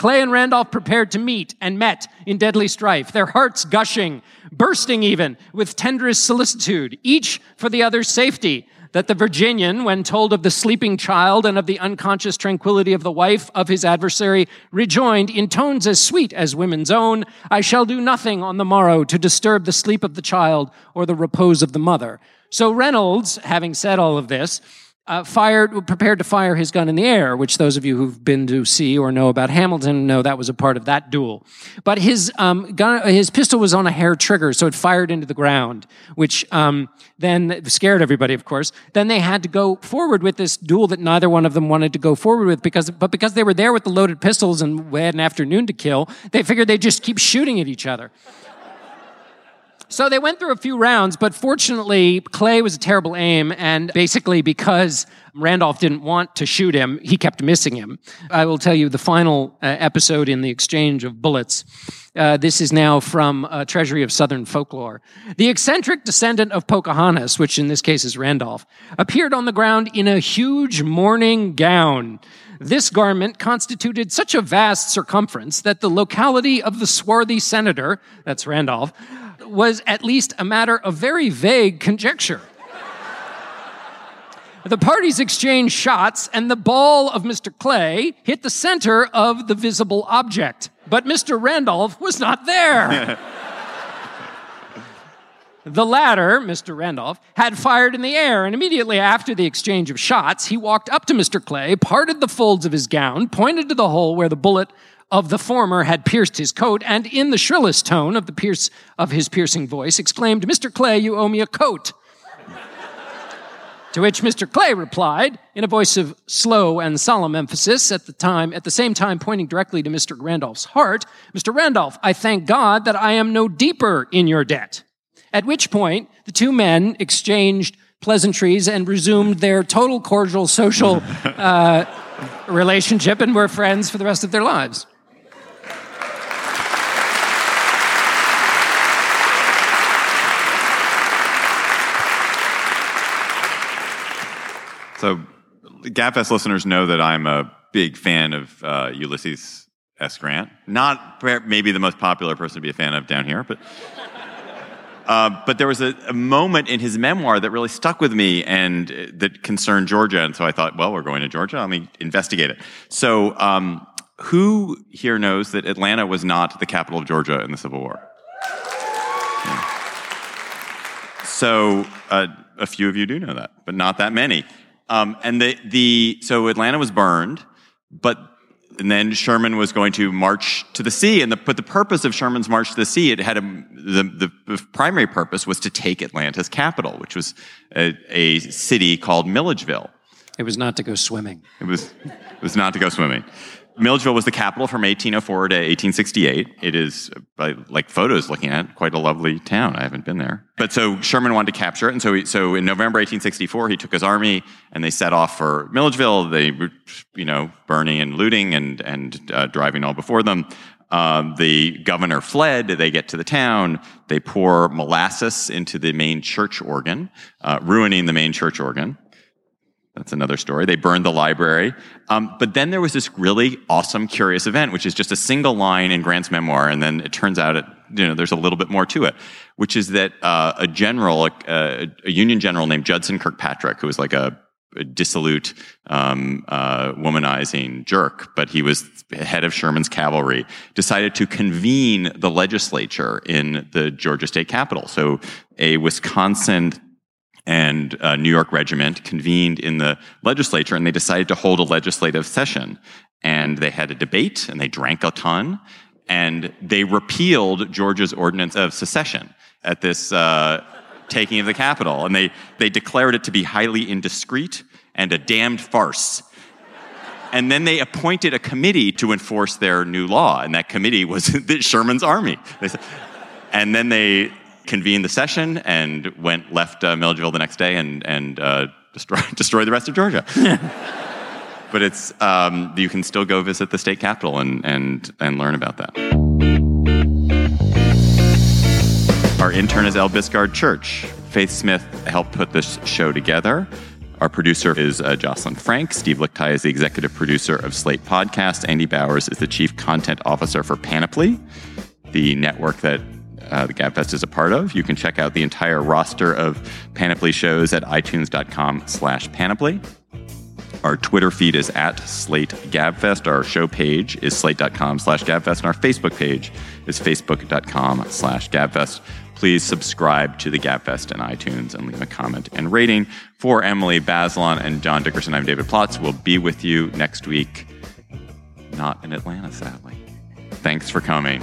Clay and Randolph prepared to meet and met in deadly strife, their hearts gushing, bursting even with tenderest solicitude, each for the other's safety. That the Virginian, when told of the sleeping child and of the unconscious tranquility of the wife of his adversary, rejoined in tones as sweet as women's own, I shall do nothing on the morrow to disturb the sleep of the child or the repose of the mother. So Reynolds, having said all of this, uh, fired, prepared to fire his gun in the air, which those of you who've been to see or know about Hamilton know that was a part of that duel. But his um, gun, his pistol was on a hair trigger, so it fired into the ground, which um, then scared everybody, of course. Then they had to go forward with this duel that neither one of them wanted to go forward with, because but because they were there with the loaded pistols and had an afternoon to kill, they figured they'd just keep shooting at each other. So they went through a few rounds, but fortunately, Clay was a terrible aim, and basically, because Randolph didn't want to shoot him, he kept missing him. I will tell you the final uh, episode in the exchange of bullets. Uh, this is now from uh, Treasury of Southern Folklore. The eccentric descendant of Pocahontas, which in this case is Randolph, appeared on the ground in a huge mourning gown. This garment constituted such a vast circumference that the locality of the swarthy senator, that's Randolph, was at least a matter of very vague conjecture. The parties exchanged shots, and the ball of Mr. Clay hit the center of the visible object. But Mr. Randolph was not there. [laughs] The latter, Mr. Randolph, had fired in the air, and immediately after the exchange of shots, he walked up to Mr. Clay, parted the folds of his gown, pointed to the hole where the bullet of the former had pierced his coat, and in the shrillest tone of the pierce of his piercing voice, exclaimed, Mr. Clay, you owe me a coat. to which Mr. Clay replied, in a voice of slow and solemn emphasis, at the time, at the same time pointing directly to Mr. Randolph's heart, Mr. Randolph, I thank God that I am no deeper in your debt. At which point, the two men exchanged pleasantries and resumed their total cordial social uh, [laughs] relationship and were friends for the rest of their lives. So, GabFest listeners know that I'm a big fan of uh, Ulysses S. Grant. Not maybe the most popular person to be a fan of down here, but. [laughs] Uh, but there was a, a moment in his memoir that really stuck with me and uh, that concerned Georgia. And so I thought, well, we're going to Georgia. Let me investigate it. So, um, who here knows that Atlanta was not the capital of Georgia in the Civil War? So uh, a few of you do know that, but not that many. Um, and the, the so Atlanta was burned, but and then Sherman was going to march to the sea. And the, but the purpose of Sherman's march to the sea, it had a, the, the primary purpose was to take Atlanta's capital, which was a, a city called Milledgeville. It was not to go swimming. It was, it was not to go swimming. Milledgeville was the capital from 1804 to 1868. It is, like photos looking at, quite a lovely town. I haven't been there. But so Sherman wanted to capture it. And so, he, so in November 1864, he took his army and they set off for Milledgeville. They were, you know, burning and looting and, and uh, driving all before them. Um, the governor fled. They get to the town. They pour molasses into the main church organ, uh, ruining the main church organ. That's another story. They burned the library. Um, but then there was this really awesome, curious event, which is just a single line in Grant's memoir, and then it turns out it, you know, there's a little bit more to it, which is that uh, a general, a, a, Union general named Judson Kilpatrick, who was like a, a dissolute, um, uh, womanizing jerk, but he was head of Sherman's cavalry, decided to convene the legislature in the Georgia state capitol. So a Wisconsin and a New York regiment convened in the legislature and they decided to hold a legislative session. And they had a debate and they drank a ton and they repealed Georgia's ordinance of secession at this uh, taking of the capital. And they, they declared it to be highly indiscreet and a damned farce. And then they appointed a committee to enforce their new law, and that committee was [laughs] Sherman's army. And then they convened the session and went left uh, Milledgeville the next day and and uh, [laughs] destroy destroy the rest of Georgia. [laughs] but it's um, you can still go visit the state capitol and and and learn about that. Our intern is El Biscard Church. Faith Smith helped put this show together. Our producer is uh, Jocelyn Frank. Steve Lickteig is the executive producer of Slate Podcast. Andy Bowers is the chief content officer for Panoply, the network that uh, the GabFest is a part of. You can check out the entire roster of Panoply shows at itunes.com slash panoply. Our Twitter feed is at Slate Gabfest. Our show page is slate.com slash gabfest. And our Facebook page is facebook.com slash gabfest. Please subscribe to the Gabfest in iTunes and leave a comment and rating. For Emily Bazelon and John Dickerson, I'm David Plotz. We'll be with you next week. Not in Atlanta, sadly. Thanks for coming.